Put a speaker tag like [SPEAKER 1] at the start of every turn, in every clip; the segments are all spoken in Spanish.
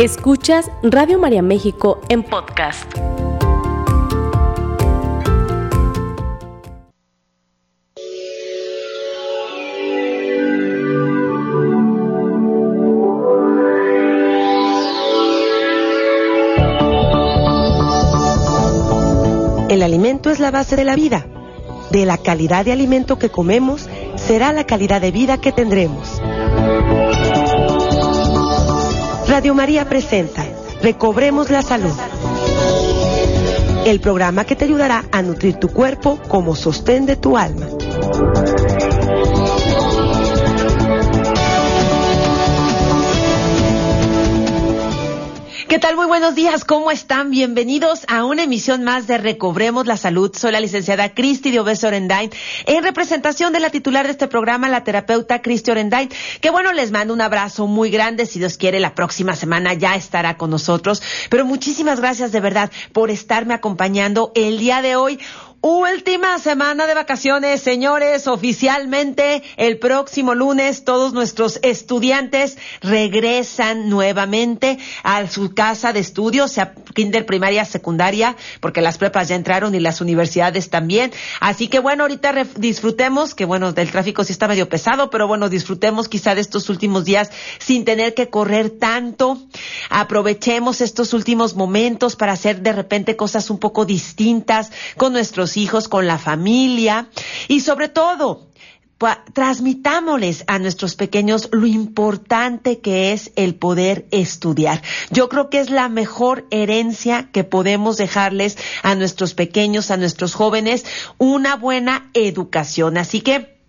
[SPEAKER 1] Escuchas Radio María México en podcast.
[SPEAKER 2] El alimento es la base de la vida. De la calidad de alimento que comemos será la calidad de vida que tendremos. Radio María presenta Recobremos la Salud. El programa que te ayudará a nutrir tu cuerpo como sostén de tu alma.
[SPEAKER 3] ¿Qué tal? Muy buenos días, ¿cómo están? Bienvenidos a una emisión más de Recobremos la Salud. Soy la licenciada Cristi de Obeso Orendain, en representación de la titular de este programa, la terapeuta Cristi Orendain, que bueno, les mando un abrazo muy grande, si Dios quiere, la próxima semana ya estará con nosotros, pero muchísimas gracias de verdad por estarme acompañando el día de hoy. Última semana de vacaciones, señores. Oficialmente, el próximo lunes, todos nuestros estudiantes regresan nuevamente a su casa de estudios, sea kinder, primaria, secundaria, porque las prepas ya entraron y las universidades también. Así que bueno, ahorita disfrutemos, que bueno, del tráfico sí está medio pesado, pero bueno, disfrutemos quizá de estos últimos días sin tener que correr tanto. Aprovechemos estos últimos momentos para hacer de repente cosas un poco distintas con nuestros hijos, con la familia y sobre todo transmitámosles a nuestros pequeños lo importante que es el poder estudiar. Yo creo que es la mejor herencia que podemos dejarles a nuestros pequeños, a nuestros jóvenes, una buena educación. Así que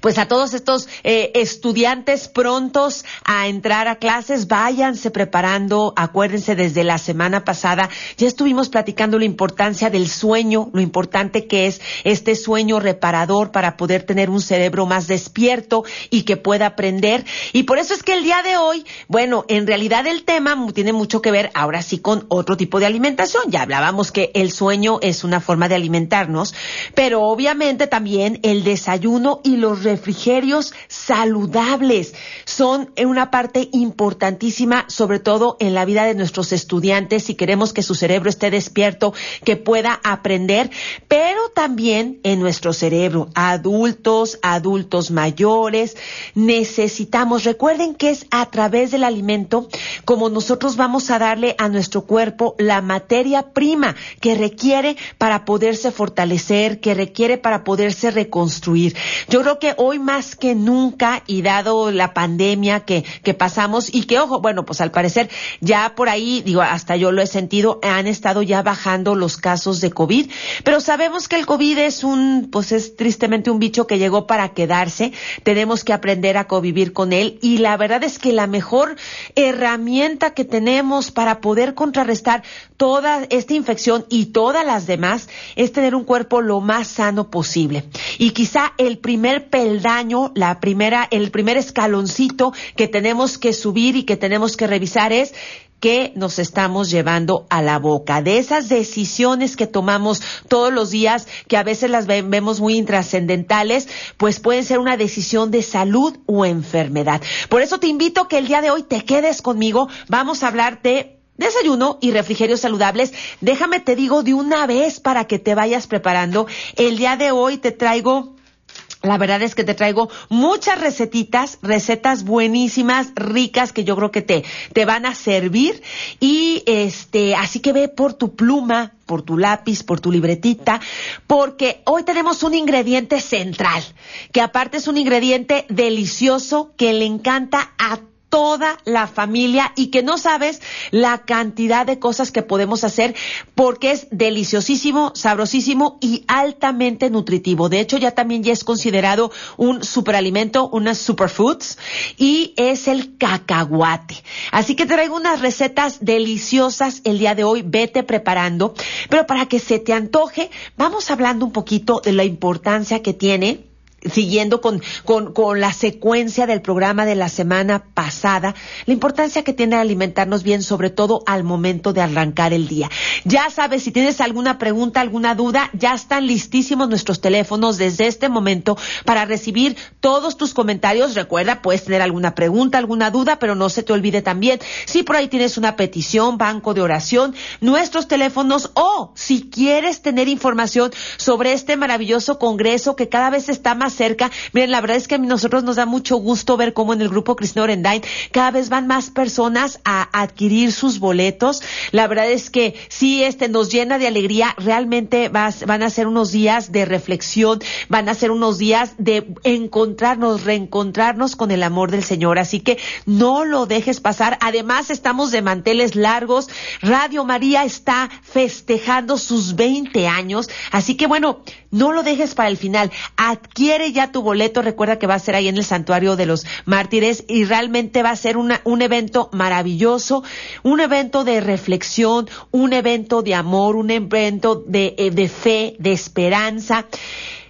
[SPEAKER 3] pues a todos estos eh, estudiantes prontos a entrar a clases, váyanse preparando, acuérdense desde la semana pasada, ya estuvimos platicando la importancia del sueño, lo importante que es este sueño reparador para poder tener un cerebro más despierto y que pueda aprender. Y por eso es que el día de hoy, bueno, en realidad el tema tiene mucho que ver ahora sí con otro tipo de alimentación. Ya hablábamos que el sueño es una forma de alimentarnos, pero obviamente también el desayuno y los refrigerios saludables son una parte importantísima, sobre todo en la vida de nuestros estudiantes, si queremos que su cerebro esté despierto, que pueda aprender, pero también en nuestro cerebro, adultos, adultos mayores, necesitamos, recuerden que es a través del alimento como nosotros vamos a darle a nuestro cuerpo la materia prima que requiere para poderse fortalecer, que requiere para poderse reconstruir. Yo creo que hoy más que nunca y dado la pandemia que, que pasamos y que, ojo, bueno, pues al parecer ya por ahí, digo, hasta yo lo he sentido, han estado ya bajando los casos de COVID, pero sabemos que el COVID es un, pues es tristemente un bicho que llegó para quedarse, tenemos que aprender a convivir con él y la verdad es que la mejor herramienta que tenemos para poder contrarrestar toda esta infección y todas las demás es tener un cuerpo lo más sano posible. Y quizá el primer peldaño, la primera, el primer escaloncito que tenemos que subir y que tenemos que revisar es que nos estamos llevando a la boca, de esas decisiones que tomamos todos los días, que a veces las vemos muy intrascendentales, pues pueden ser una decisión de salud o enfermedad. Por eso te invito que el día de hoy te quedes conmigo. Vamos a hablar de Desayuno y refrigerios saludables. Déjame te digo de una vez para que te vayas preparando. El día de hoy te traigo la verdad es que te traigo muchas recetitas, recetas buenísimas, ricas, que yo creo que te, te van a servir. Y este, así que ve por tu pluma, por tu lápiz, por tu libretita, porque hoy tenemos un ingrediente central, que aparte es un ingrediente delicioso que le encanta a toda la familia y que no sabes la cantidad de cosas que podemos hacer porque es deliciosísimo, sabrosísimo y altamente nutritivo. De hecho, ya también ya es considerado un superalimento, unas superfoods y es el cacahuate. Así que traigo unas recetas deliciosas el día de hoy, vete preparando, pero para que se te antoje, vamos hablando un poquito de la importancia que tiene siguiendo con, con, con, la secuencia del programa de la semana pasada, la importancia que tiene alimentarnos bien, sobre todo al momento de arrancar el día. Ya sabes, si tienes alguna pregunta, alguna duda, ya están listísimos nuestros teléfonos desde este momento para recibir todos tus comentarios. Recuerda, puedes tener alguna pregunta, alguna duda, pero no se te olvide también, si por ahí tienes una petición, banco de oración, nuestros teléfonos o si quieres tener información sobre este maravilloso congreso que cada vez está más cerca. Miren, la verdad es que a nosotros nos da mucho gusto ver cómo en el grupo Cristina Orendain cada vez van más personas a adquirir sus boletos. La verdad es que sí, este nos llena de alegría. Realmente van a ser unos días de reflexión, van a ser unos días de encontrarnos, reencontrarnos con el amor del Señor. Así que no lo dejes pasar. Además, estamos de manteles largos. Radio María está festejando sus 20 años. Así que bueno, no lo dejes para el final. Adquiere ya tu boleto. Recuerda que va a ser ahí en el Santuario de los Mártires y realmente va a ser un evento maravilloso, un evento de reflexión, un evento de amor, un evento de, eh, de fe, de esperanza.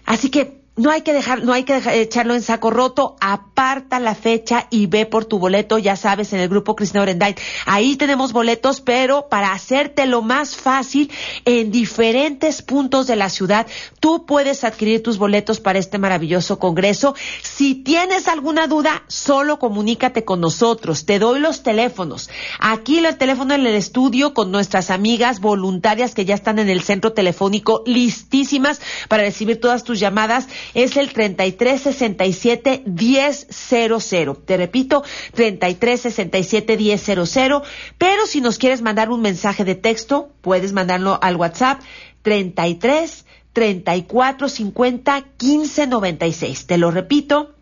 [SPEAKER 3] Así que no hay que dejar, no hay que echarlo en saco roto, aparta la fecha y ve por tu boleto, ya sabes, en el grupo Cristina Orendain. Ahí tenemos boletos, pero para hacértelo más fácil, en diferentes puntos de la ciudad, tú puedes adquirir tus boletos para este maravilloso congreso. Si tienes alguna duda, solo comunícate con nosotros. Te doy los teléfonos. Aquí el teléfono en el estudio con nuestras amigas voluntarias que ya están en el centro telefónico listísimas para recibir todas tus llamadas es el 3367 1000. Te repito, 3367 1000. Pero si nos quieres mandar un mensaje de texto, puedes mandarlo al WhatsApp 33 34 50 15 96. Te lo repito,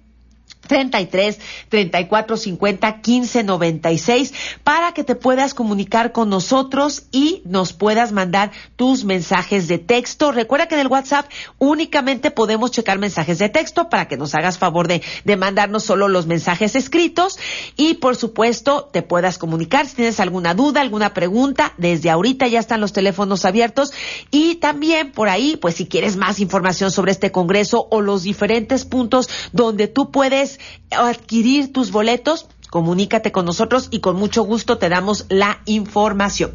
[SPEAKER 3] 33 34 50 15 96 para que te puedas comunicar con nosotros y nos puedas mandar tus mensajes de texto. Recuerda que en el WhatsApp únicamente podemos checar mensajes de texto para que nos hagas favor de, de mandarnos solo los mensajes escritos y por supuesto te puedas comunicar si tienes alguna duda, alguna pregunta. Desde ahorita ya están los teléfonos abiertos y también por ahí, pues si quieres más información sobre este congreso o los diferentes puntos donde tú puedes adquirir tus boletos, comunícate con nosotros y con mucho gusto te damos la información.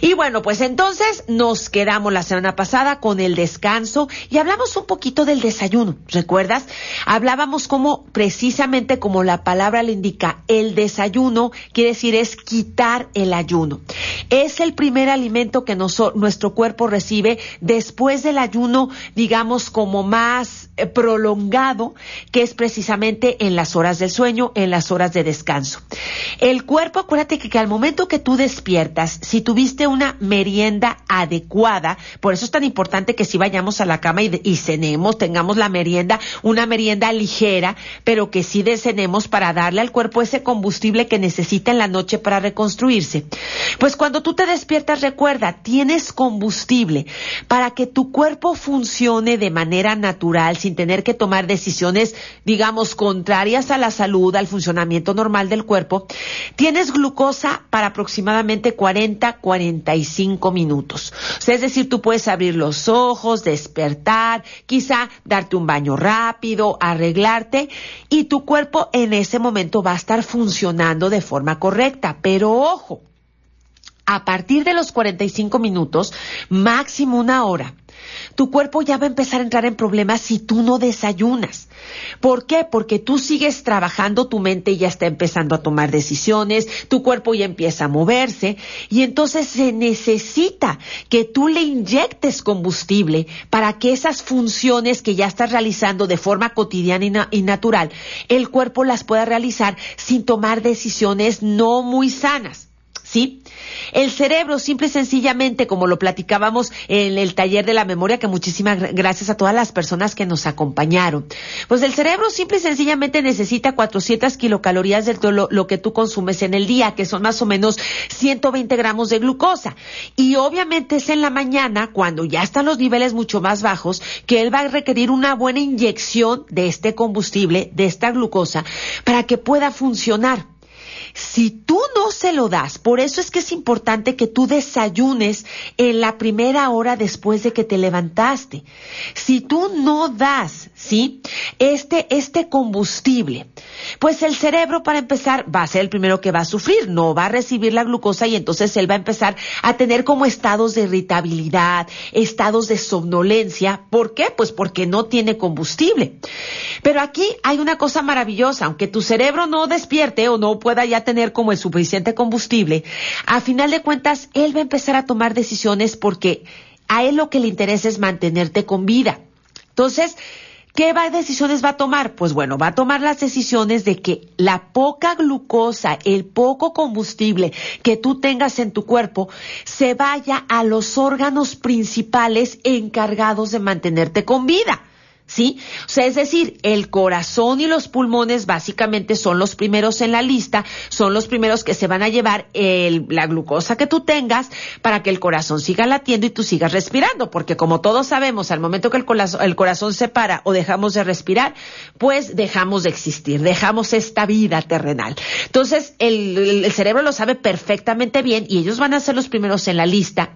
[SPEAKER 3] Y bueno, pues entonces nos quedamos la semana pasada con el descanso y hablamos un poquito del desayuno. ¿Recuerdas? Hablábamos como precisamente como la palabra le indica, el desayuno quiere decir es quitar el ayuno. Es el primer alimento que nuestro cuerpo recibe después del ayuno, digamos, como más prolongado, que es precisamente en las horas del sueño, en las horas de descanso. El cuerpo, acuérdate que, al momento que tú despiertas, si tuviste una merienda adecuada, por eso es tan importante que si vayamos a la cama y, cenemos, tengamos la merienda, una merienda ligera, pero que sí cenemos para darle al cuerpo ese combustible que necesita en la noche para reconstruirse. Pues cuando tú te despiertas, recuerda, tienes combustible para que tu cuerpo funcione de manera natural, sin tener que tomar decisiones, digamos, contrarias a la salud, al funcionamiento normal del cuerpo, tienes glucosa para aproximadamente 40, 45 minutos. es decir, tú puedes abrir los ojos, despertar, quizá darte un baño rápido, arreglarte y tu cuerpo en ese momento va a estar funcionando de forma correcta. Pero ojo, a partir de los 45 minutos, máximo una hora, tu cuerpo ya va a empezar a entrar en problemas si tú no desayunas. ¿Por qué? Porque tú sigues trabajando, tu mente ya está empezando a tomar decisiones, tu cuerpo ya empieza a moverse y entonces se necesita que tú le inyectes combustible para que esas funciones que ya estás realizando de forma cotidiana y, natural, el cuerpo las pueda realizar sin tomar decisiones no muy sanas. ¿Sí? El cerebro, simple y sencillamente, como lo platicábamos en el taller de la memoria, que muchísimas gracias a todas las personas que nos acompañaron. Pues el cerebro simple y sencillamente necesita 400 kilocalorías de lo, lo que tú consumes en el día, que son más o menos 120 gramos de glucosa. Y obviamente es en la mañana, cuando ya están los niveles mucho más bajos, que él va a requerir una buena inyección de este combustible, de esta glucosa, para que pueda funcionar. Si tú no se lo das, por eso es que es importante que tú desayunes en la primera hora después de que te levantaste. Si tú no das, ¿sí? Este, este combustible, pues el cerebro para empezar va a ser el primero que va a sufrir, no va a recibir la glucosa y entonces él va a empezar a tener como estados de irritabilidad, estados de somnolencia. ¿Por qué? Pues porque no tiene combustible. Pero aquí hay una cosa maravillosa, aunque tu cerebro no despierte o no pueda ya tener como el suficiente combustible, a final de cuentas él va a empezar a tomar decisiones porque a él lo que le interesa es mantenerte con vida. Entonces, ¿Qué decisiones va a tomar? Pues bueno, va a tomar las decisiones de que la poca glucosa, el poco combustible que tú tengas en tu cuerpo se vaya a los órganos principales encargados de mantenerte con vida. ¿Sí? O sea, es decir, el corazón y los pulmones básicamente son los primeros en la lista, son los primeros que se van a llevar la glucosa que tú tengas para que el corazón siga latiendo y tú sigas respirando, porque como todos sabemos, al momento que el corazón, se para o dejamos de respirar, pues dejamos de existir, dejamos esta vida terrenal. Entonces, el, el cerebro lo sabe perfectamente bien y ellos van a ser los primeros en la lista.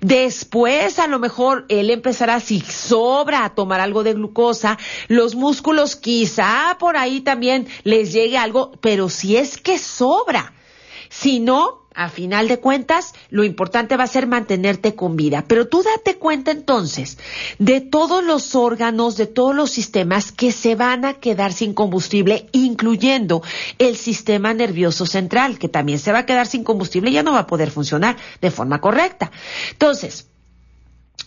[SPEAKER 3] Después, a lo mejor, él empezará, si sobra, a tomar algo de glucosa, los músculos quizá por ahí también les llegue algo, pero si es que sobra. Si no, a final de cuentas, lo importante va a ser mantenerte con vida. Pero tú date cuenta entonces de todos los órganos, de todos los sistemas que se van a quedar sin combustible, incluyendo el sistema nervioso central, que también se va a quedar sin combustible y ya no va a poder funcionar de forma correcta. Entonces,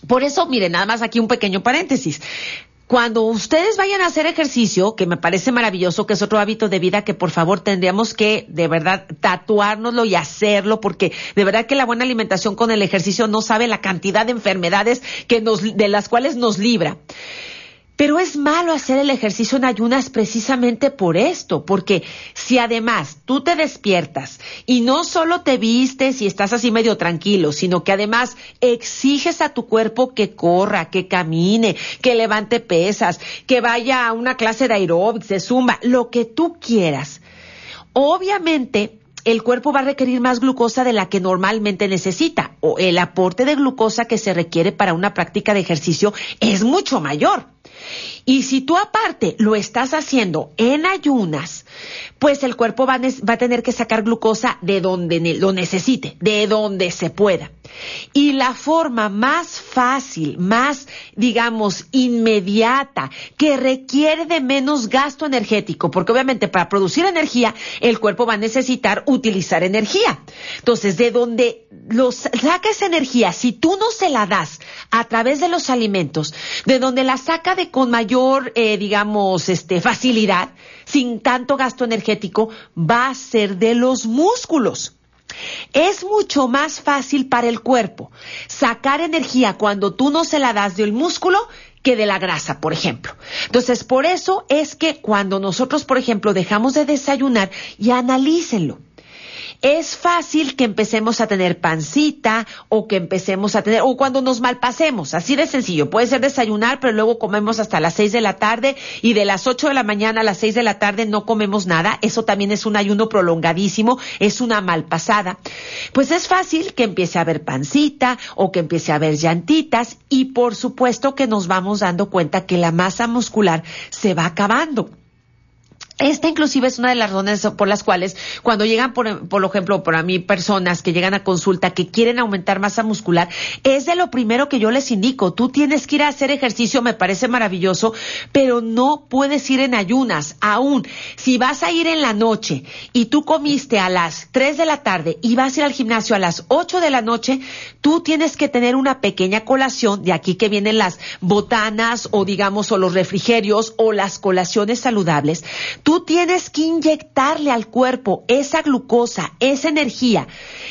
[SPEAKER 3] por eso, miren, nada más aquí un pequeño paréntesis cuando ustedes vayan a hacer ejercicio, que me parece maravilloso, que es otro hábito de vida que por favor tendríamos que de verdad tatuárnoslo y hacerlo, porque de verdad que la buena alimentación con el ejercicio no sabe la cantidad de enfermedades que nos, de las cuales nos libra. Pero es malo hacer el ejercicio en ayunas precisamente por esto, porque si además tú te despiertas y no solo te vistes y estás así medio tranquilo, sino que además exiges a tu cuerpo que corra, que camine, que levante pesas, que vaya a una clase de aeróbics, de zumba, lo que tú quieras. Obviamente, el cuerpo va a requerir más glucosa de la que normalmente necesita, o el aporte de glucosa que se requiere para una práctica de ejercicio es mucho mayor. Y si tú aparte lo estás haciendo en ayunas, pues el cuerpo va a, tener que sacar glucosa de donde lo necesite, de donde se pueda. Y la forma más fácil, más, digamos, inmediata, que requiere de menos gasto energético, porque obviamente para producir energía, el cuerpo va a necesitar utilizar energía. Entonces, de donde los, saca esa energía, si tú no se la das a través de los alimentos, de donde la saca de con mayor, eh, digamos, este, facilidad, sin tanto gasto energético, va a ser de los músculos. Es mucho más fácil para el cuerpo sacar energía cuando tú no se la das del músculo que de la grasa, por ejemplo. Entonces, por eso es que cuando nosotros, por ejemplo, dejamos de desayunar, y analícenlo es fácil que empecemos a tener pancita o que empecemos a tener, o cuando nos malpasemos, así de sencillo. Puede ser desayunar, pero luego comemos hasta las seis de la tarde y de las ocho de la mañana a las seis de la tarde no comemos nada. Eso también es un ayuno prolongadísimo, es una malpasada. Pues es fácil que empiece a haber pancita o que empiece a haber llantitas y por supuesto que nos vamos dando cuenta que la masa muscular se va acabando. Esta inclusive es una de las razones por las cuales cuando llegan, por, por ejemplo, para mí personas que llegan a consulta que quieren aumentar masa muscular, es de lo primero que yo les indico. Tú tienes que ir a hacer ejercicio, me parece maravilloso, pero no puedes ir en ayunas. Aún, si vas a ir en la noche y tú comiste a las 3 de la tarde y vas a ir al gimnasio a las 8 de la noche, tú tienes que tener una pequeña colación, de aquí que vienen las botanas o digamos o los refrigerios o las colaciones saludables Tú tienes que inyectarle al cuerpo esa glucosa, esa energía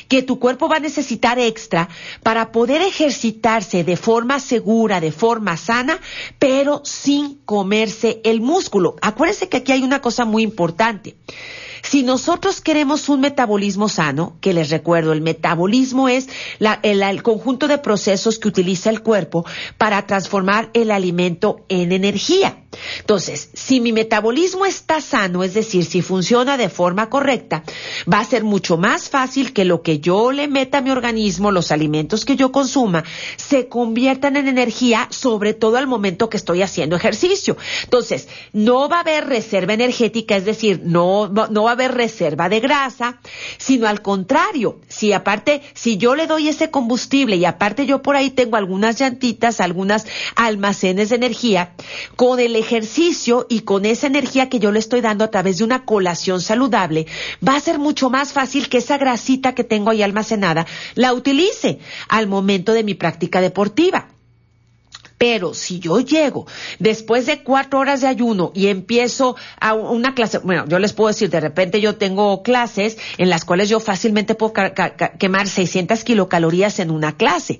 [SPEAKER 3] que tu cuerpo va a necesitar extra para poder ejercitarse de forma segura, de forma sana, pero sin comerse el músculo. Acuérdense que aquí hay una cosa muy importante. Si nosotros queremos un metabolismo sano, que les recuerdo, el metabolismo es el, conjunto de procesos que utiliza el cuerpo para transformar el alimento en energía. Entonces, si mi metabolismo está sano, es decir, si funciona de forma correcta, va a ser mucho más fácil que lo que yo le meta a mi organismo, los alimentos que yo consuma, se conviertan en energía, sobre todo al momento que estoy haciendo ejercicio. Entonces, no va a haber reserva energética, es decir, no, no va a haber reserva de grasa, sino al contrario, si aparte, si yo le doy ese combustible y aparte yo por ahí tengo algunas llantitas, algunas almacenes de energía, con el ejercicio y con esa energía que yo le estoy dando a través de una colación saludable, va a ser mucho más fácil que esa grasita que tengo ahí almacenada la utilice al momento de mi práctica deportiva. Pero si yo llego después de cuatro horas de ayuno y empiezo a una clase, bueno, yo les puedo decir, de repente yo tengo clases en las cuales yo fácilmente puedo quemar 600 kilocalorías en una clase.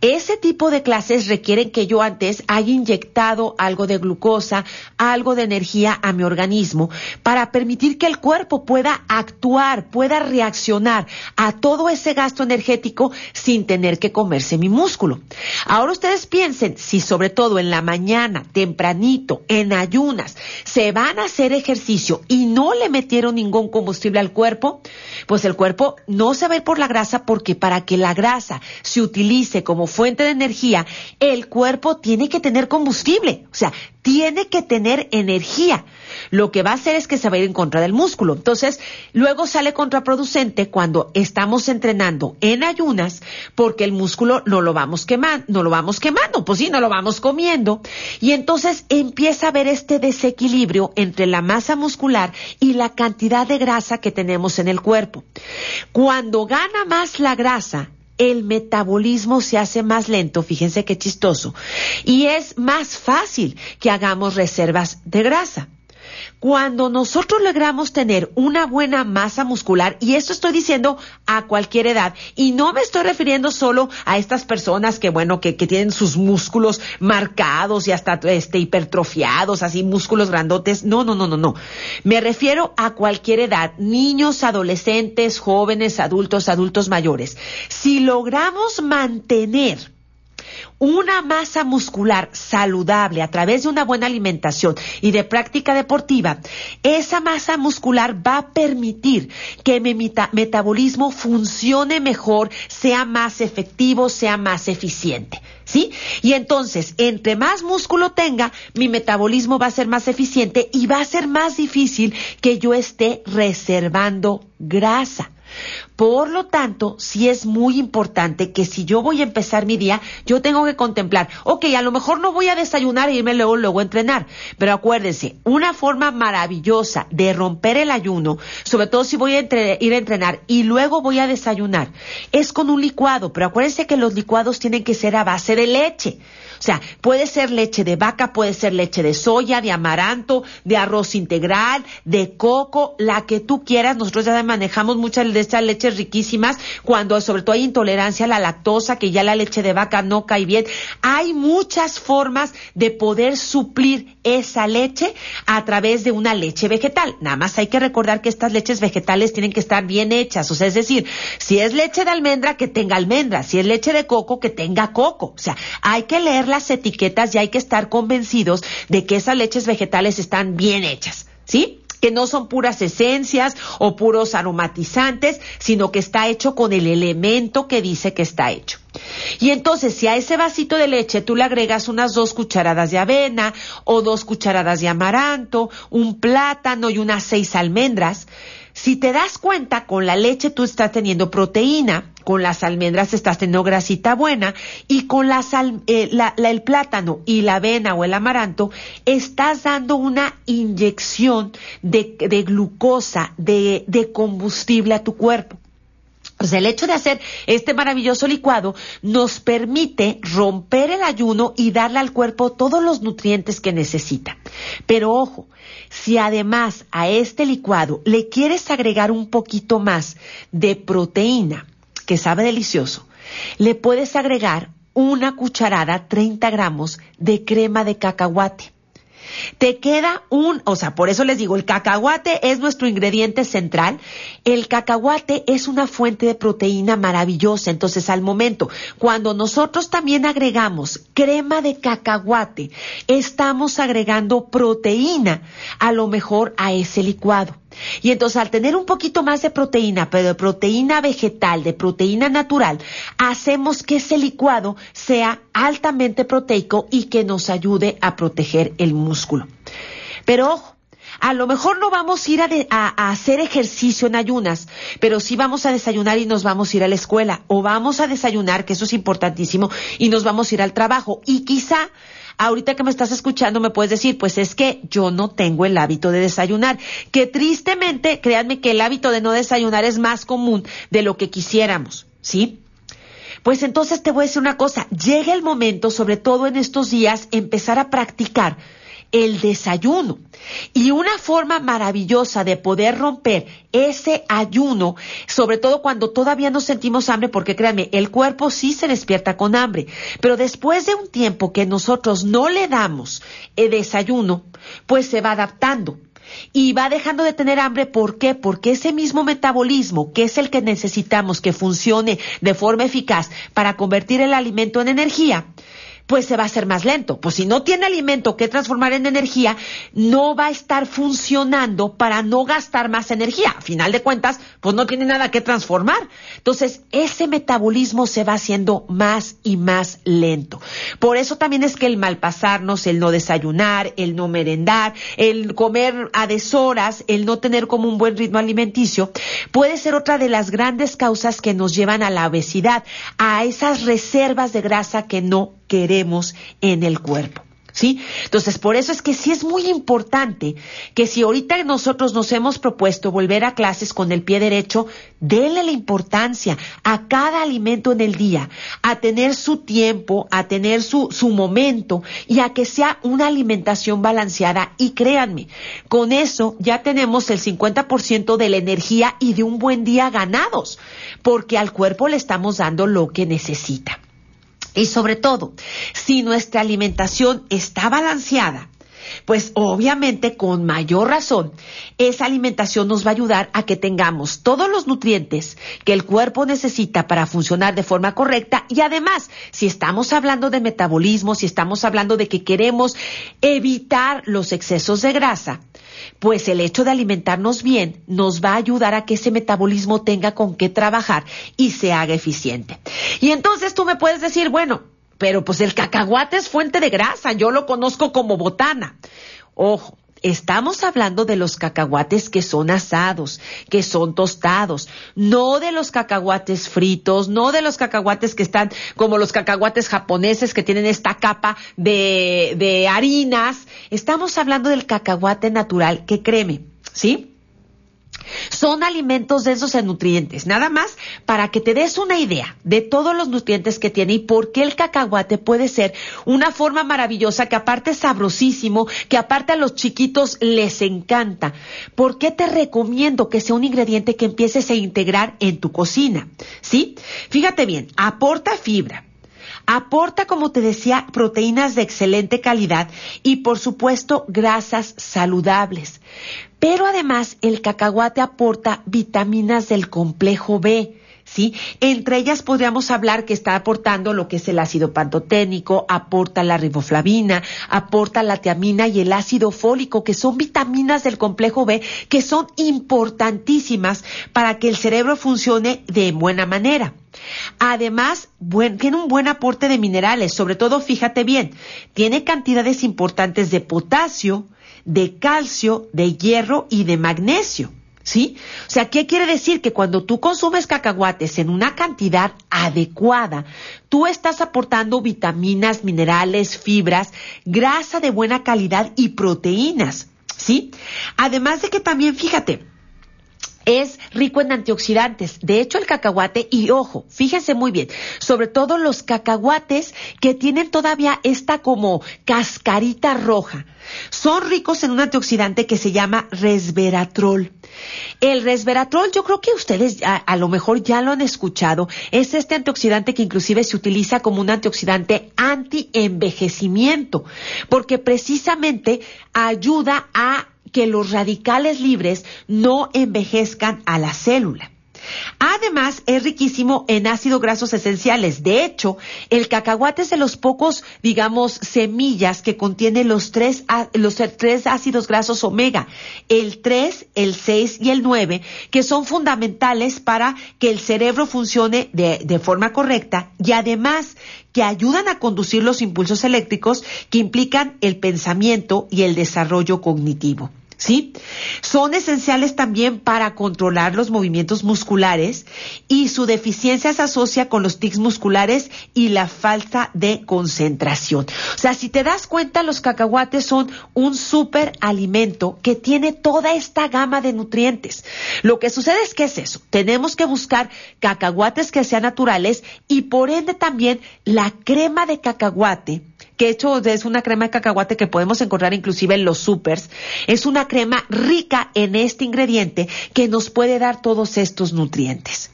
[SPEAKER 3] Ese tipo de clases requieren que yo antes haya inyectado algo de glucosa, algo de energía a mi organismo para permitir que el cuerpo pueda actuar, pueda reaccionar a todo ese gasto energético sin tener que comerse mi músculo. Ahora ustedes piensen, si sobre todo en la mañana, tempranito, en ayunas, se van a hacer ejercicio y no le metieron ningún combustible al cuerpo, pues el cuerpo no se va a ir por la grasa porque para que la grasa se utilice como fuente de energía, el cuerpo tiene que tener combustible, o sea, tiene que tener energía. Lo que va a hacer es que se va a ir en contra del músculo. Entonces, luego sale contraproducente cuando estamos entrenando en ayunas porque el músculo no lo vamos quemando, no lo vamos quemando, pues sí, no lo vamos comiendo. Y entonces empieza a haber este desequilibrio entre la masa muscular y la cantidad de grasa que tenemos en el cuerpo. Cuando gana más la grasa, el metabolismo se hace más lento, fíjense qué chistoso, y es más fácil que hagamos reservas de grasa. Cuando nosotros logramos tener una buena masa muscular, y esto estoy diciendo a cualquier edad, y no me estoy refiriendo solo a estas personas que, bueno, que, que tienen sus músculos marcados y hasta este, hipertrofiados, así músculos grandotes. No, no, no, no, no. Me refiero a cualquier edad, niños, adolescentes, jóvenes, adultos, adultos mayores. Si logramos mantener una masa muscular saludable a través de una buena alimentación y de práctica deportiva, esa masa muscular va a permitir que mi metabolismo funcione mejor, sea más efectivo, sea más eficiente. ¿Sí? Y entonces, entre más músculo tenga, mi metabolismo va a ser más eficiente y va a ser más difícil que yo esté reservando grasa. Por lo tanto, sí es muy importante que si yo voy a empezar mi día, yo tengo que contemplar, ok, a lo mejor no voy a desayunar e irme luego, luego a entrenar, pero acuérdense, una forma maravillosa de romper el ayuno, sobre todo si voy a ir a entrenar y luego voy a desayunar, es con un licuado, pero acuérdense que los licuados tienen que ser a base de leche. O sea, puede ser leche de vaca, puede ser leche de soya, de amaranto, de arroz integral, de coco, la que tú quieras. Nosotros ya manejamos muchas de estas leches riquísimas cuando sobre todo hay intolerancia a la lactosa, que ya la leche de vaca no cae bien. Hay muchas formas de poder suplir esa leche a través de una leche vegetal. Nada más hay que recordar que estas leches vegetales tienen que estar bien hechas. O sea, es decir, si es leche de almendra, que tenga almendra. Si es leche de coco, que tenga coco. O sea, hay que leer las etiquetas y hay que estar convencidos de que esas leches vegetales están bien hechas, ¿sí? Que no son puras esencias o puros aromatizantes, sino que está hecho con el elemento que dice que está hecho. Y entonces, si a ese vasito de leche tú le agregas unas dos cucharadas de avena o dos cucharadas de amaranto, un plátano y unas seis almendras, si te das cuenta, con la leche tú estás teniendo proteína, con las almendras estás teniendo grasita buena y con eh, el plátano y la avena o el amaranto estás dando una inyección de, glucosa, de, de combustible a tu cuerpo. Pues el hecho de hacer este maravilloso licuado nos permite romper el ayuno y darle al cuerpo todos los nutrientes que necesita. Pero ojo, si además a este licuado le quieres agregar un poquito más de proteína, que sabe delicioso, le puedes agregar una cucharada, 30 gramos de crema de cacahuate. Te queda un, o sea, por eso les digo, el cacahuate es nuestro ingrediente central. El cacahuate es una fuente de proteína maravillosa. Entonces, al momento, cuando nosotros también agregamos crema de cacahuate, estamos agregando proteína a lo mejor a ese licuado. Y entonces al tener un poquito más de proteína, pero de proteína vegetal, de proteína natural, hacemos que ese licuado sea altamente proteico y que nos ayude a proteger el músculo. Pero ojo, a lo mejor no vamos a ir a, hacer ejercicio en ayunas, pero sí vamos a desayunar y nos vamos a ir a la escuela. O vamos a desayunar, que eso es importantísimo, y nos vamos a ir al trabajo. Y quizá Ahorita que me estás escuchando me puedes decir, pues es que yo no tengo el hábito de desayunar, que tristemente, créanme que el hábito de no desayunar es más común de lo que quisiéramos, ¿sí? Pues entonces te voy a decir una cosa, llega el momento, sobre todo en estos días, empezar a practicar el desayuno. Y una forma maravillosa de poder romper ese ayuno, sobre todo cuando todavía no sentimos hambre, porque créanme, el cuerpo sí se despierta con hambre, pero después de un tiempo que nosotros no le damos el desayuno, pues se va adaptando y va dejando de tener hambre. ¿Por qué? Porque ese mismo metabolismo, que es el que necesitamos que funcione de forma eficaz para convertir el alimento en energía, pues se va a hacer más lento. Pues si no tiene alimento que transformar en energía, no va a estar funcionando para no gastar más energía. A final de cuentas, pues no tiene nada que transformar. Entonces, ese metabolismo se va haciendo más y más lento. Por eso también es que el malpasarnos, el no desayunar, el no merendar, el comer a deshoras, el no tener como un buen ritmo alimenticio, puede ser otra de las grandes causas que nos llevan a la obesidad, a esas reservas de grasa que no queremos en el cuerpo. ¿Sí? Entonces, por eso es que sí es muy importante que si ahorita nosotros nos hemos propuesto volver a clases con el pie derecho, denle la importancia a cada alimento en el día, a tener su tiempo, a tener su, su momento y a que sea una alimentación balanceada. Y créanme, con eso ya tenemos el 50% de la energía y de un buen día ganados, porque al cuerpo le estamos dando lo que necesita. Y sobre todo, si nuestra alimentación está balanceada, pues obviamente con mayor razón esa alimentación nos va a ayudar a que tengamos todos los nutrientes que el cuerpo necesita para funcionar de forma correcta. Y además si estamos hablando de metabolismo, si estamos hablando de que queremos evitar los excesos de grasa, pues el hecho de alimentarnos bien nos va a ayudar a que ese metabolismo tenga con qué trabajar y se haga eficiente. Y entonces tú me puedes decir, bueno, pero pues el cacahuate es fuente de grasa, yo lo conozco como botana. Ojo, estamos hablando de los cacahuates que son asados, que son tostados, no de los cacahuates fritos, no de los cacahuates que están como los cacahuates japoneses que tienen esta capa de, de harinas. Estamos hablando del cacahuate natural, que créeme, ¿sí? Son alimentos densos en nutrientes, nada más para que te des una idea de todos los nutrientes que tiene y por qué el cacahuate puede ser una forma maravillosa que aparte es sabrosísimo, que aparte a los chiquitos les encanta. ¿Por qué te recomiendo que sea un ingrediente que empieces a integrar en tu cocina? ¿Sí? Fíjate bien, aporta fibra, Aporta, como te decía, proteínas de excelente calidad y, por supuesto, grasas saludables. Pero además el cacahuate aporta vitaminas del complejo B. ¿Sí? Entre ellas podríamos hablar que está aportando lo que es el ácido pantoténico, aporta la riboflavina, aporta la tiamina y el ácido fólico, que son vitaminas del complejo B que son importantísimas para que el cerebro funcione de buena manera. Además, tiene un buen aporte de minerales, sobre todo, fíjate bien, tiene cantidades importantes de potasio, de calcio, de hierro y de magnesio. ¿Sí? O sea, ¿qué quiere decir? Que cuando tú consumes cacahuates en una cantidad adecuada, tú estás aportando vitaminas, minerales, fibras, grasa de buena calidad y proteínas. ¿Sí? Además de que también, fíjate, es rico en antioxidantes. De hecho, el cacahuate, y ojo, fíjense muy bien, sobre todo los cacahuates que tienen todavía esta como cascarita roja, son ricos en un antioxidante que se llama resveratrol. El resveratrol, yo creo que ustedes a, a, lo mejor ya lo han escuchado, es este antioxidante que inclusive se utiliza como un antioxidante anti-envejecimiento, porque precisamente ayuda a que los radicales libres no envejezcan a la célula. Además, es riquísimo en ácidos grasos esenciales. De hecho, el cacahuate es de los pocos, digamos, semillas que contiene los tres, los tres ácidos grasos omega, el 3, el 6 y el 9, que son fundamentales para que el cerebro funcione de, de forma correcta y además que ayudan a conducir los impulsos eléctricos que implican el pensamiento y el desarrollo cognitivo. ¿Sí? Son esenciales también para controlar los movimientos musculares y su deficiencia se asocia con los tics musculares y la falta de concentración. O sea, si te das cuenta, los cacahuates son un súper alimento que tiene toda esta gama de nutrientes. Lo que sucede es que es eso. Tenemos que buscar cacahuates que sean naturales y por ende también la crema de cacahuate que hecho es una crema de cacahuate que podemos encontrar inclusive en los supers. Es una crema rica en este ingrediente que nos puede dar todos estos nutrientes.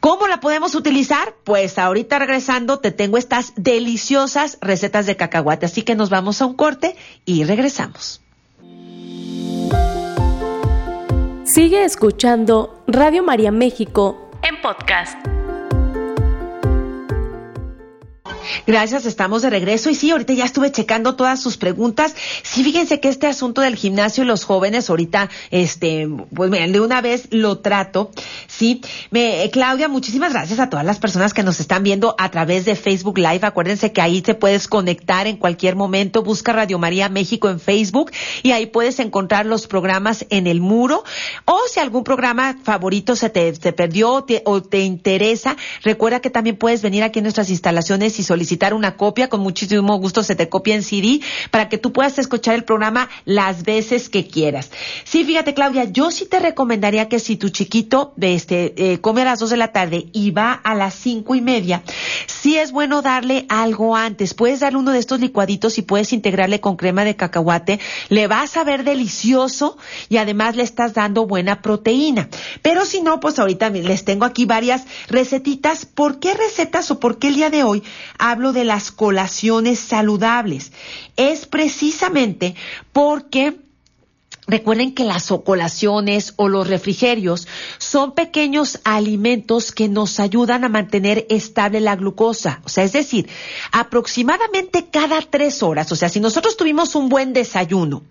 [SPEAKER 3] ¿Cómo la podemos utilizar? Pues ahorita regresando te tengo estas deliciosas recetas de cacahuate, así que nos vamos a un corte y regresamos.
[SPEAKER 1] Sigue escuchando Radio María México en podcast.
[SPEAKER 3] Gracias, estamos de regreso. Y sí, ahorita ya estuve checando todas sus preguntas. Sí, fíjense que este asunto del gimnasio y los jóvenes, ahorita, este, pues miren, de una vez lo trato. Sí, me, Claudia, muchísimas gracias a todas las personas que nos están viendo a través de Facebook Live. Acuérdense que ahí te puedes conectar en cualquier momento. Busca Radio María México en Facebook y ahí puedes encontrar los programas en el muro. O si algún programa favorito se te, perdió o te interesa, recuerda que también puedes venir aquí en nuestras instalaciones y solicitar una copia. Con muchísimo gusto se te copia en CD para que tú puedas escuchar el programa las veces que quieras. Sí, fíjate, Claudia, yo sí te recomendaría que si tu chiquito este, eh, come a las dos de la tarde y va a las cinco y media, sí es bueno darle algo antes. Puedes darle uno de estos licuaditos y puedes integrarle con crema de cacahuate. Le vas a ver delicioso y además le estás dando buena proteína. Pero si no, pues ahorita les tengo aquí varias recetitas. ¿Por qué recetas o por qué el día de hoy hablo de las colaciones saludables. Es precisamente porque Recuerden que las colaciones o los refrigerios son pequeños alimentos que nos ayudan a mantener estable la glucosa. O sea, es decir, aproximadamente cada tres horas, o sea, si nosotros tuvimos un buen desayuno,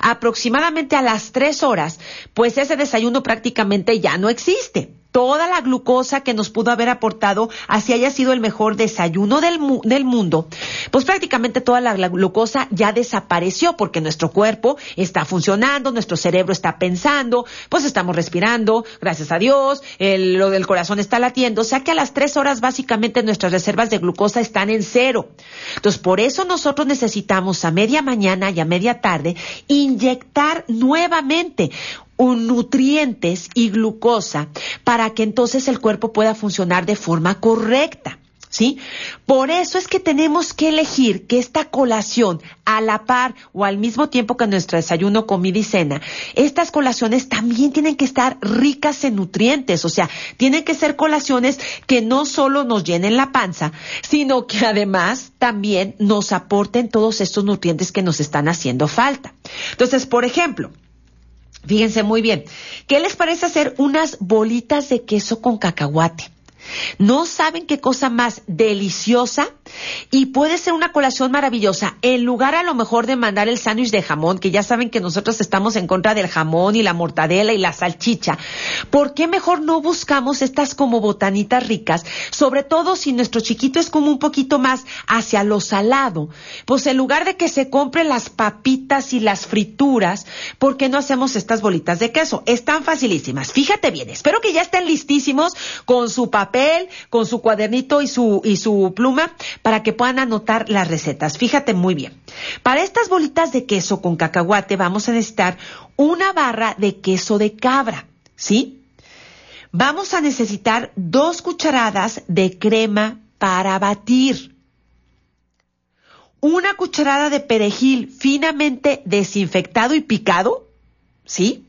[SPEAKER 3] aproximadamente a las tres horas, pues ese desayuno prácticamente ya no existe toda la glucosa que nos pudo haber aportado, así haya sido el mejor desayuno del, mundo, pues prácticamente toda la, glucosa ya desapareció porque nuestro cuerpo está funcionando, nuestro cerebro está pensando, pues estamos respirando, gracias a Dios, lo del corazón está latiendo, o sea que a las tres horas básicamente nuestras reservas de glucosa están en cero. Entonces, por eso nosotros necesitamos a media mañana y a media tarde inyectar nuevamente un nutrientes y glucosa para que entonces el cuerpo pueda funcionar de forma correcta. ¿Sí? Por eso es que tenemos que elegir que esta colación, a la par o al mismo tiempo que nuestro desayuno, comida y cena, estas colaciones también tienen que estar ricas en nutrientes, o sea, tienen que ser colaciones que no solo nos llenen la panza, sino que además también nos aporten todos estos nutrientes que nos están haciendo falta. Entonces, por ejemplo, Fíjense muy bien. ¿Qué les parece hacer unas bolitas de queso con cacahuate? No saben qué cosa más deliciosa y puede ser una colación maravillosa. En lugar a lo mejor de mandar el sándwich de jamón, que ya saben que nosotros estamos en contra del jamón y la mortadela y la salchicha, ¿por qué mejor no buscamos estas como botanitas ricas? Sobre todo si nuestro chiquito es como un poquito más hacia lo salado. Pues en lugar de que se compren las papitas y las frituras, ¿por qué no hacemos estas bolitas de queso? Están facilísimas. Fíjate bien, espero que ya estén listísimos con su papel con su cuadernito y su, y su pluma para que puedan anotar las recetas. Fíjate muy bien. Para estas bolitas de queso con cacahuate vamos a necesitar una barra de queso de cabra. ¿sí? Vamos a necesitar dos cucharadas de crema para batir. Una cucharada de perejil finamente desinfectado y picado, ¿sí?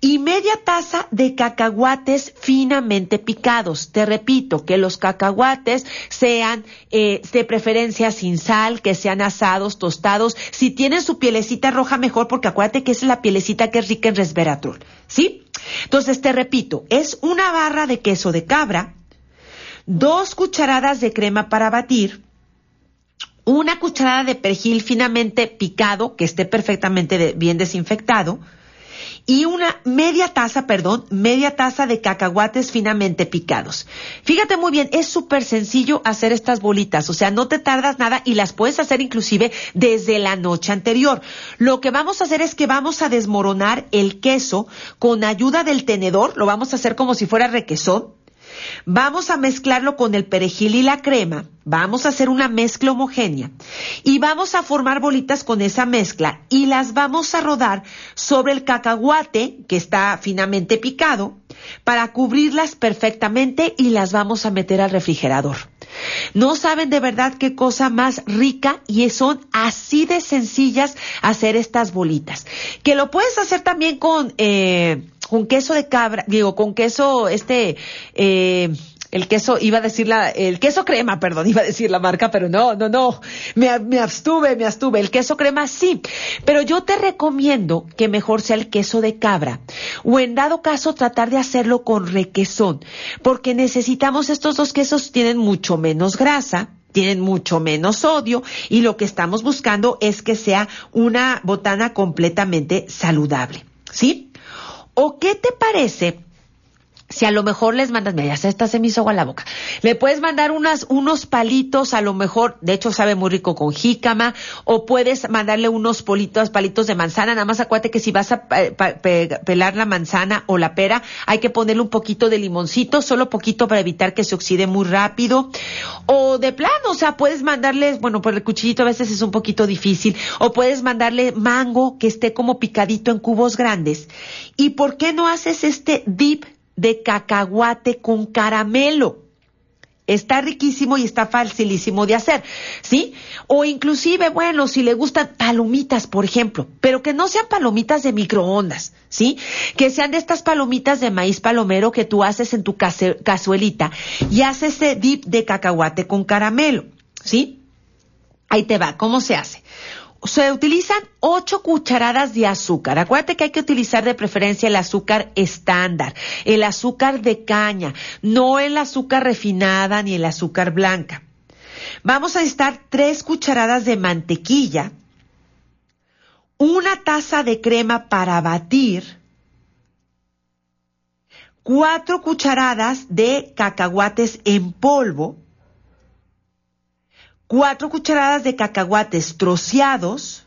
[SPEAKER 3] Y media taza de cacahuates finamente picados. Te repito, que los cacahuates sean eh, de preferencia sin sal, que sean asados, tostados. Si tienen su pielecita roja, mejor, porque acuérdate que es la pielecita que es rica en resveratrol. ¿Sí? Entonces, te repito, es una barra de queso de cabra, dos cucharadas de crema para batir, una cucharada de perejil finamente picado, que esté perfectamente bien desinfectado, y una media taza, perdón, media taza de cacahuates finamente picados. Fíjate muy bien, es súper sencillo hacer estas bolitas, o sea, no te tardas nada y las puedes hacer inclusive desde la noche anterior. Lo que vamos a hacer es que vamos a desmoronar el queso con ayuda del tenedor, lo vamos a hacer como si fuera requesón, Vamos a mezclarlo con el perejil y la crema. Vamos a hacer una mezcla homogénea. Y vamos a formar bolitas con esa mezcla y las vamos a rodar sobre el cacahuate que está finamente picado para cubrirlas perfectamente y las vamos a meter al refrigerador. No saben de verdad qué cosa más rica y son así de sencillas hacer estas bolitas. Que lo puedes hacer también con... Eh, con queso de cabra, digo, con queso, este, eh, el queso, iba a decir la, el queso crema, perdón, iba a decir la marca, pero no, no, no, me, me abstuve, me abstuve. El queso crema sí, pero yo te recomiendo que mejor sea el queso de cabra, o en dado caso tratar de hacerlo con requesón, porque necesitamos estos dos quesos, tienen mucho menos grasa, tienen mucho menos sodio y lo que estamos buscando es que sea una botana completamente saludable. ¿Sí? ¿O qué te parece si a lo mejor les mandas, mira, esta se me hizo agua la boca, le puedes mandar unas, unos palitos, a lo mejor, de hecho sabe muy rico con jícama, o puedes mandarle unos politos, palitos de manzana, nada más acuérdate que si vas a pelar la manzana o la pera, hay que ponerle un poquito de limoncito, solo poquito para evitar que se oxide muy rápido, o de plano, o sea, puedes mandarle, bueno, por el cuchillito a veces es un poquito difícil, o puedes mandarle mango que esté como picadito en cubos grandes, y ¿por qué no haces este dip de cacahuate con caramelo. Está riquísimo y está facilísimo de hacer, ¿sí? O inclusive, bueno, si le gustan palomitas, por ejemplo, pero que no sean palomitas de microondas, ¿sí? Que sean de estas palomitas de maíz palomero que tú haces en tu cazuelita y haces ese dip de cacahuate con caramelo, ¿sí? Ahí te va, ¿cómo se hace? Se utilizan 8 cucharadas de azúcar. Acuérdate que hay que utilizar de preferencia el azúcar estándar, el azúcar de caña, no el azúcar refinada ni el azúcar blanca. Vamos a necesitar 3 cucharadas de mantequilla, una taza de crema para batir, 4 cucharadas de cacahuates en polvo, cuatro cucharadas de cacahuates troceados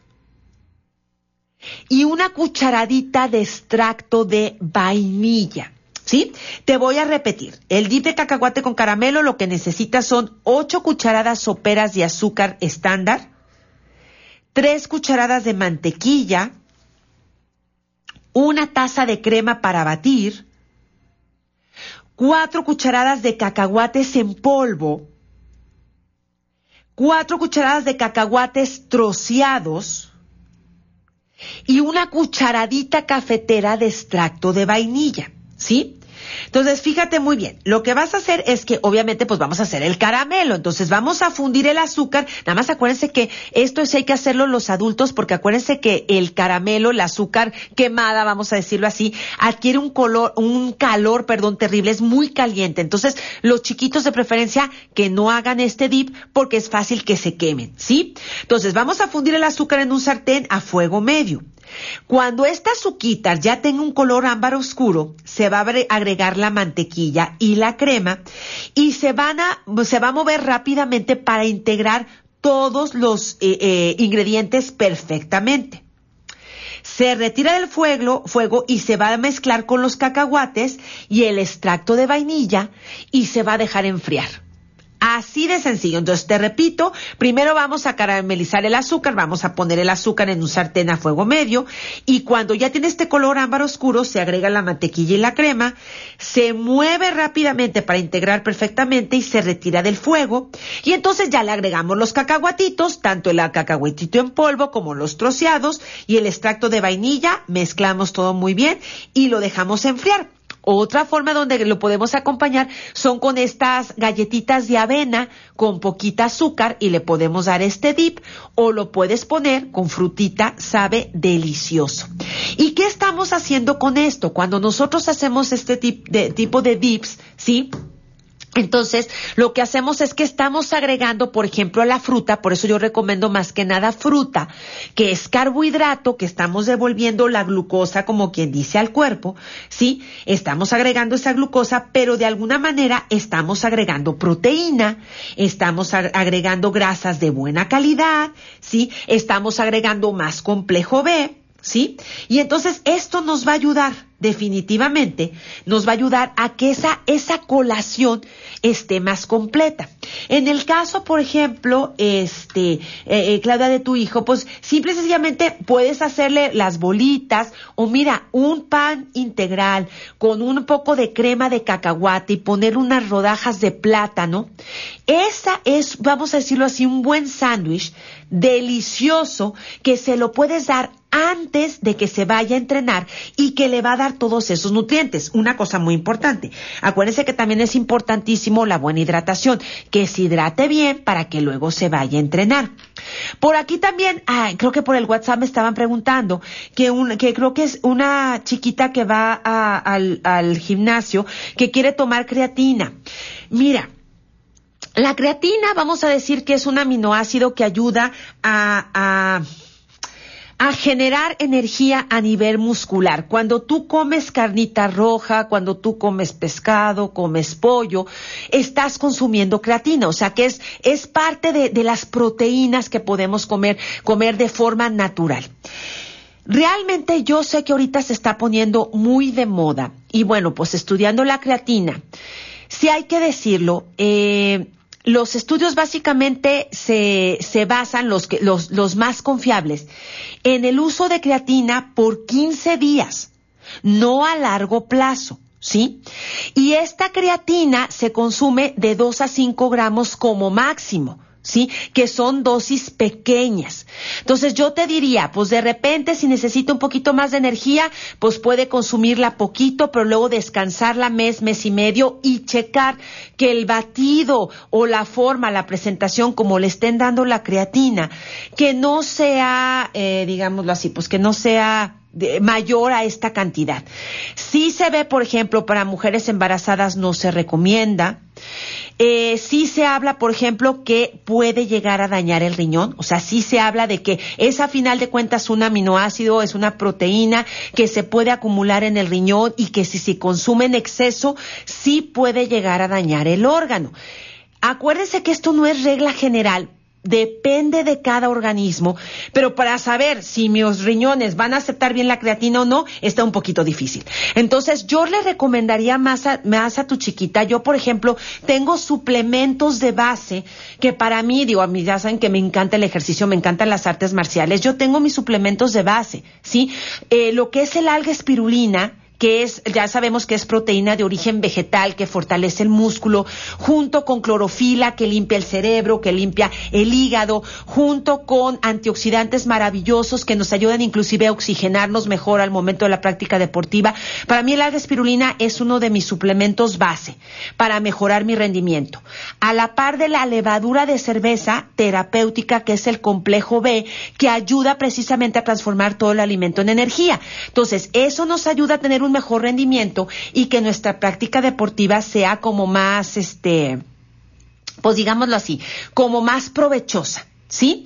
[SPEAKER 3] y una cucharadita de extracto de vainilla. ¿Sí? Te voy a repetir. El dip de cacahuate con caramelo lo que necesitas son ocho cucharadas soperas de azúcar estándar, tres cucharadas de mantequilla, una taza de crema para batir, cuatro cucharadas de cacahuates en polvo, cuatro cucharadas de cacahuates troceados y una cucharadita cafetera de extracto de vainilla, ¿sí? Entonces, fíjate muy bien, lo que vas a hacer es que obviamente pues vamos a hacer el caramelo, entonces vamos a fundir el azúcar, nada más acuérdense que esto sí hay que hacerlo los adultos porque acuérdense que el caramelo, el azúcar quemada, vamos a decirlo así, adquiere un color, un calor, perdón, terrible, es muy caliente, entonces los chiquitos de preferencia que no hagan este dip porque es fácil que se quemen, ¿sí? Entonces vamos a fundir el azúcar en un sartén a fuego medio. Cuando esta azuquita ya tenga un color ámbar oscuro, se va a agregar la mantequilla y la crema y se va a mover rápidamente para integrar todos los eh, eh, ingredientes perfectamente. Se retira del fuego, fuego y se va a mezclar con los cacahuates y el extracto de vainilla y se va a dejar enfriar. Así de sencillo. Entonces, te repito, primero vamos a caramelizar el azúcar, vamos a poner el azúcar en un sartén a fuego medio y cuando ya tiene este color ámbar oscuro, se agrega la mantequilla y la crema, se mueve rápidamente para integrar perfectamente y se retira del fuego y entonces ya le agregamos los cacahuatitos, tanto el cacahuatito en polvo como los troceados y el extracto de vainilla, mezclamos todo muy bien y lo dejamos enfriar. Otra forma donde lo podemos acompañar son con estas galletitas de avena con poquita azúcar y le podemos dar este dip o lo puedes poner con frutita, sabe delicioso. ¿Y qué estamos haciendo con esto? Cuando nosotros hacemos este tipo de dips, ¿sí? Entonces, lo que hacemos es que estamos agregando, por ejemplo, a la fruta, por eso yo recomiendo más que nada fruta, que es carbohidrato, que estamos devolviendo la glucosa, como quien dice, al cuerpo, ¿sí? Estamos agregando esa glucosa, pero de alguna manera estamos agregando proteína, estamos agregando grasas de buena calidad, ¿sí? Estamos agregando más complejo B, ¿sí? Y entonces esto nos va a ayudar, definitivamente, nos va a ayudar a que esa, esa colación esté más completa. En el caso, por ejemplo, este, eh, eh, Claudia, de tu hijo, pues simple y sencillamente puedes hacerle las bolitas o mira, un pan integral con un poco de crema de cacahuate y poner unas rodajas de plátano. Esa es, vamos a decirlo así, un buen sándwich delicioso que se lo puedes dar antes de que se vaya a entrenar y que le va a dar todos esos nutrientes. Una cosa muy importante. Acuérdense que también es importantísimo la buena hidratación, que se hidrate bien para que luego se vaya a entrenar. Por aquí también, creo que por el WhatsApp me estaban preguntando que, creo que es una chiquita que va al, gimnasio que quiere tomar creatina. Mira, la creatina, vamos a decir que es un aminoácido que ayuda a generar energía a nivel muscular. Cuando tú comes carnita roja, cuando tú comes pescado, comes pollo, estás consumiendo creatina, o sea que es, es parte de, de las proteínas que podemos comer, comer de forma natural. Realmente yo sé que ahorita se está poniendo muy de moda y bueno, pues estudiando la creatina, si hay que decirlo, eh, los estudios básicamente se, se basan, los, los, los más confiables, en el uso de creatina por 15 días, no a largo plazo. ¿Sí? Y esta creatina se consume de 2 a 5 gramos como máximo. ¿Sí? Que son dosis pequeñas. Entonces yo te diría, pues de repente si necesita un poquito más de energía, pues puede consumirla poquito, pero luego descansarla mes, mes y medio y checar que el batido o la forma, la presentación, como le estén dando la creatina, que no sea, eh, digámoslo así, pues que no sea mayor a esta cantidad. Si se ve, por ejemplo, para mujeres embarazadas no se recomienda. Eh, sí se habla, por ejemplo, que puede llegar a dañar el riñón, o sea, sí se habla de que es a final de cuentas un aminoácido, es una proteína que se puede acumular en el riñón y que si se consume en exceso, sí puede llegar a dañar el órgano. Acuérdense que esto no es regla general, Depende de cada organismo, pero para saber si mis riñones van a aceptar bien la creatina o no, está un poquito difícil. Entonces, yo le recomendaría más a, más a tu chiquita. Yo, por ejemplo, tengo suplementos de base que para mí, digo, a mí ya saben que me encanta el ejercicio, me encantan las artes marciales. Yo tengo mis suplementos de base, ¿sí? Eh, lo que es el alga espirulina, que es, ya sabemos que es proteína de origen vegetal que fortalece el músculo, junto con clorofila que limpia el cerebro, que limpia el hígado, junto con antioxidantes maravillosos que nos ayudan inclusive a oxigenarnos mejor al momento de la práctica deportiva. Para mí el alga espirulina es uno de mis suplementos base para mejorar mi rendimiento. A la par de la levadura de cerveza terapéutica que es el complejo B que ayuda precisamente a transformar todo el alimento en energía. Entonces, eso nos ayuda a tener un mejor rendimiento y que nuestra práctica deportiva sea como más, este, pues digámoslo así, como más provechosa. ¿Sí?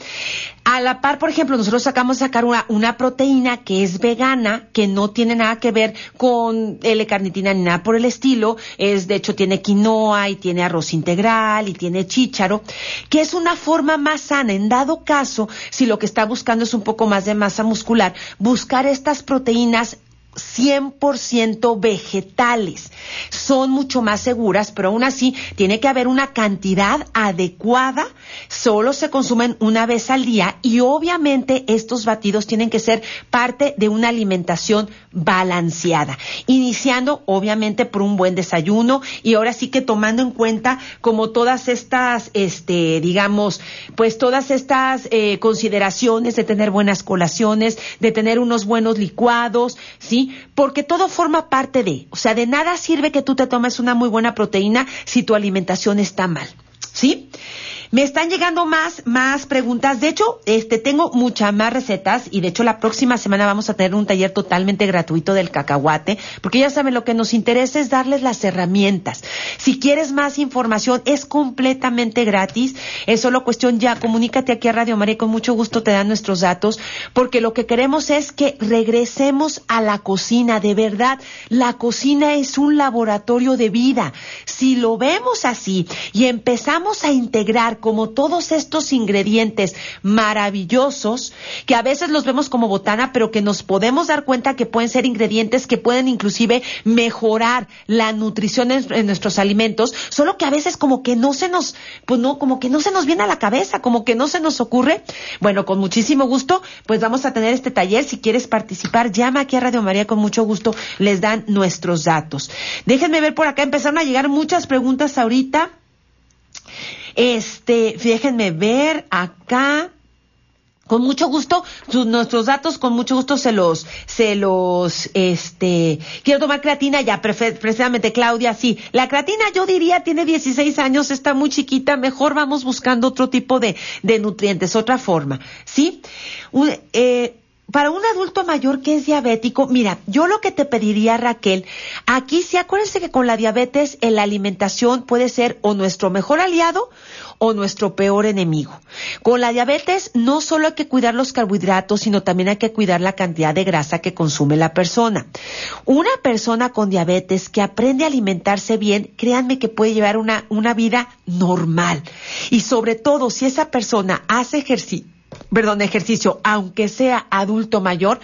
[SPEAKER 3] A la par, por ejemplo, nosotros sacamos sacar una, una, proteína que es vegana, que no tiene nada que ver con L-carnitina ni nada por el estilo. Es, de hecho, tiene quinoa y tiene arroz integral y tiene chícharo, que es una forma más sana. En dado caso, si lo que está buscando es un poco más de masa muscular, buscar estas proteínas 100% vegetales. Son mucho más seguras, pero aún así tiene que haber una cantidad adecuada. Solo se consumen una vez al día y obviamente estos batidos tienen que ser parte de una alimentación balanceada. Iniciando obviamente por un buen desayuno y ahora sí que tomando en cuenta como todas estas, este, digamos, pues todas estas eh, consideraciones de tener buenas colaciones, de tener unos buenos licuados, ¿sí? Porque todo forma parte de, o sea, de nada sirve que tú te tomes una muy buena proteína si tu alimentación está mal, ¿sí? Me están llegando más, más preguntas. De hecho, este, tengo muchas más recetas y de hecho la próxima semana vamos a tener un taller totalmente gratuito del cacahuate, porque ya saben, lo que nos interesa es darles las herramientas. Si quieres más información, es completamente gratis. Es solo cuestión ya, comunícate aquí a Radio María, con mucho gusto te dan nuestros datos, porque lo que queremos es que regresemos a la cocina, de verdad. La cocina es un laboratorio de vida. Si lo vemos así y empezamos a integrar como todos estos ingredientes maravillosos, que a veces los vemos como botana, pero que nos podemos dar cuenta que pueden ser ingredientes que pueden inclusive mejorar la nutrición en, nuestros alimentos, solo que a veces como que no se nos, pues no, como que no se nos viene a la cabeza, como que no se nos ocurre. Bueno, con muchísimo gusto, pues vamos a tener este taller. Si quieres participar, llama aquí a Radio María, con mucho gusto les dan nuestros datos. Déjenme ver por acá, empezaron a llegar muchas preguntas ahorita. Este, déjenme ver acá. Con mucho gusto, nuestros datos, con mucho gusto se los, se los, este, quiero tomar creatina ya, precisamente Claudia, sí. La creatina yo diría tiene 16 años, está muy chiquita, mejor vamos buscando otro tipo de, de nutrientes, otra forma, ¿sí? eh, para un adulto mayor que es diabético, mira, yo lo que te pediría, Raquel, aquí sí acuérdense que con la diabetes la alimentación puede ser o nuestro mejor aliado o nuestro peor enemigo. Con la diabetes no solo hay que cuidar los carbohidratos, sino también hay que cuidar la cantidad de grasa que consume la persona. Una persona con diabetes que aprende a alimentarse bien, créanme que puede llevar una, una vida normal. Y sobre todo si esa persona hace ejercicio perdón, ejercicio, aunque sea adulto mayor,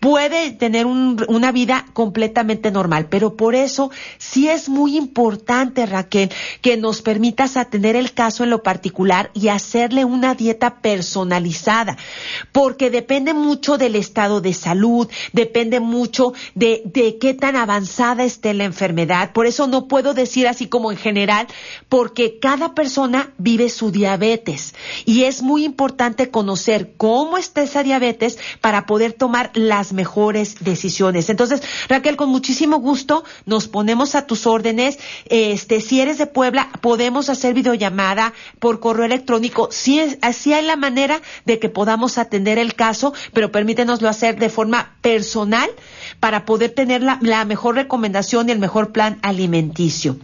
[SPEAKER 3] puede tener una vida completamente normal. Pero por eso sí es muy importante, Raquel, que nos permitas atender el caso en lo particular y hacerle una dieta personalizada, porque depende mucho del estado de salud, depende mucho de, de qué tan avanzada esté la enfermedad. Por eso no puedo decir así como en general, porque cada persona vive su diabetes y es muy importante conocer cómo está esa diabetes para poder tomar las mejores decisiones. Entonces, Raquel, con muchísimo gusto nos ponemos a tus órdenes. Este, si eres de Puebla, podemos hacer videollamada por correo electrónico. Si así hay la manera de que podamos atender el caso, pero permítenoslo hacer de forma personal para poder tener la mejor recomendación y el mejor plan alimenticio.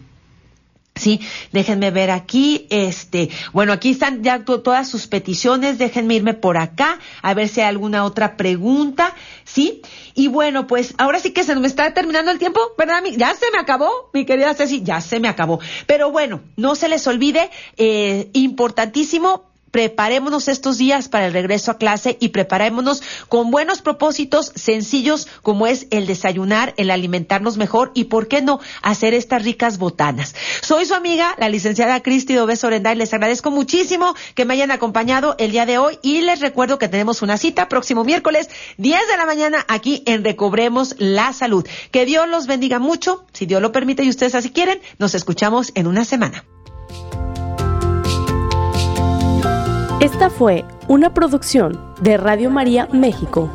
[SPEAKER 3] Sí, déjenme ver aquí, este, bueno, aquí están ya todas sus peticiones, déjenme irme por acá, a ver si hay alguna otra pregunta, ¿sí? Y bueno, pues ahora sí que se me está terminando el tiempo, ¿verdad? Ya se me acabó, mi querida Ceci, ya se me acabó. Pero bueno, no se les olvide, eh, importantísimo, preparémonos estos días para el regreso a clase y preparémonos con buenos propósitos sencillos como es el desayunar, el alimentarnos mejor y, ¿por qué no?, hacer estas ricas botanas. Soy su amiga, la licenciada Cristi Dobes Orenday. Les agradezco muchísimo que me hayan acompañado el día de hoy y les recuerdo que tenemos una cita próximo miércoles, 10 de la mañana, aquí en Recobremos la Salud. Que Dios los bendiga mucho. Si Dios lo permite y ustedes así quieren, nos escuchamos en una semana.
[SPEAKER 1] Esta fue una producción de Radio María México.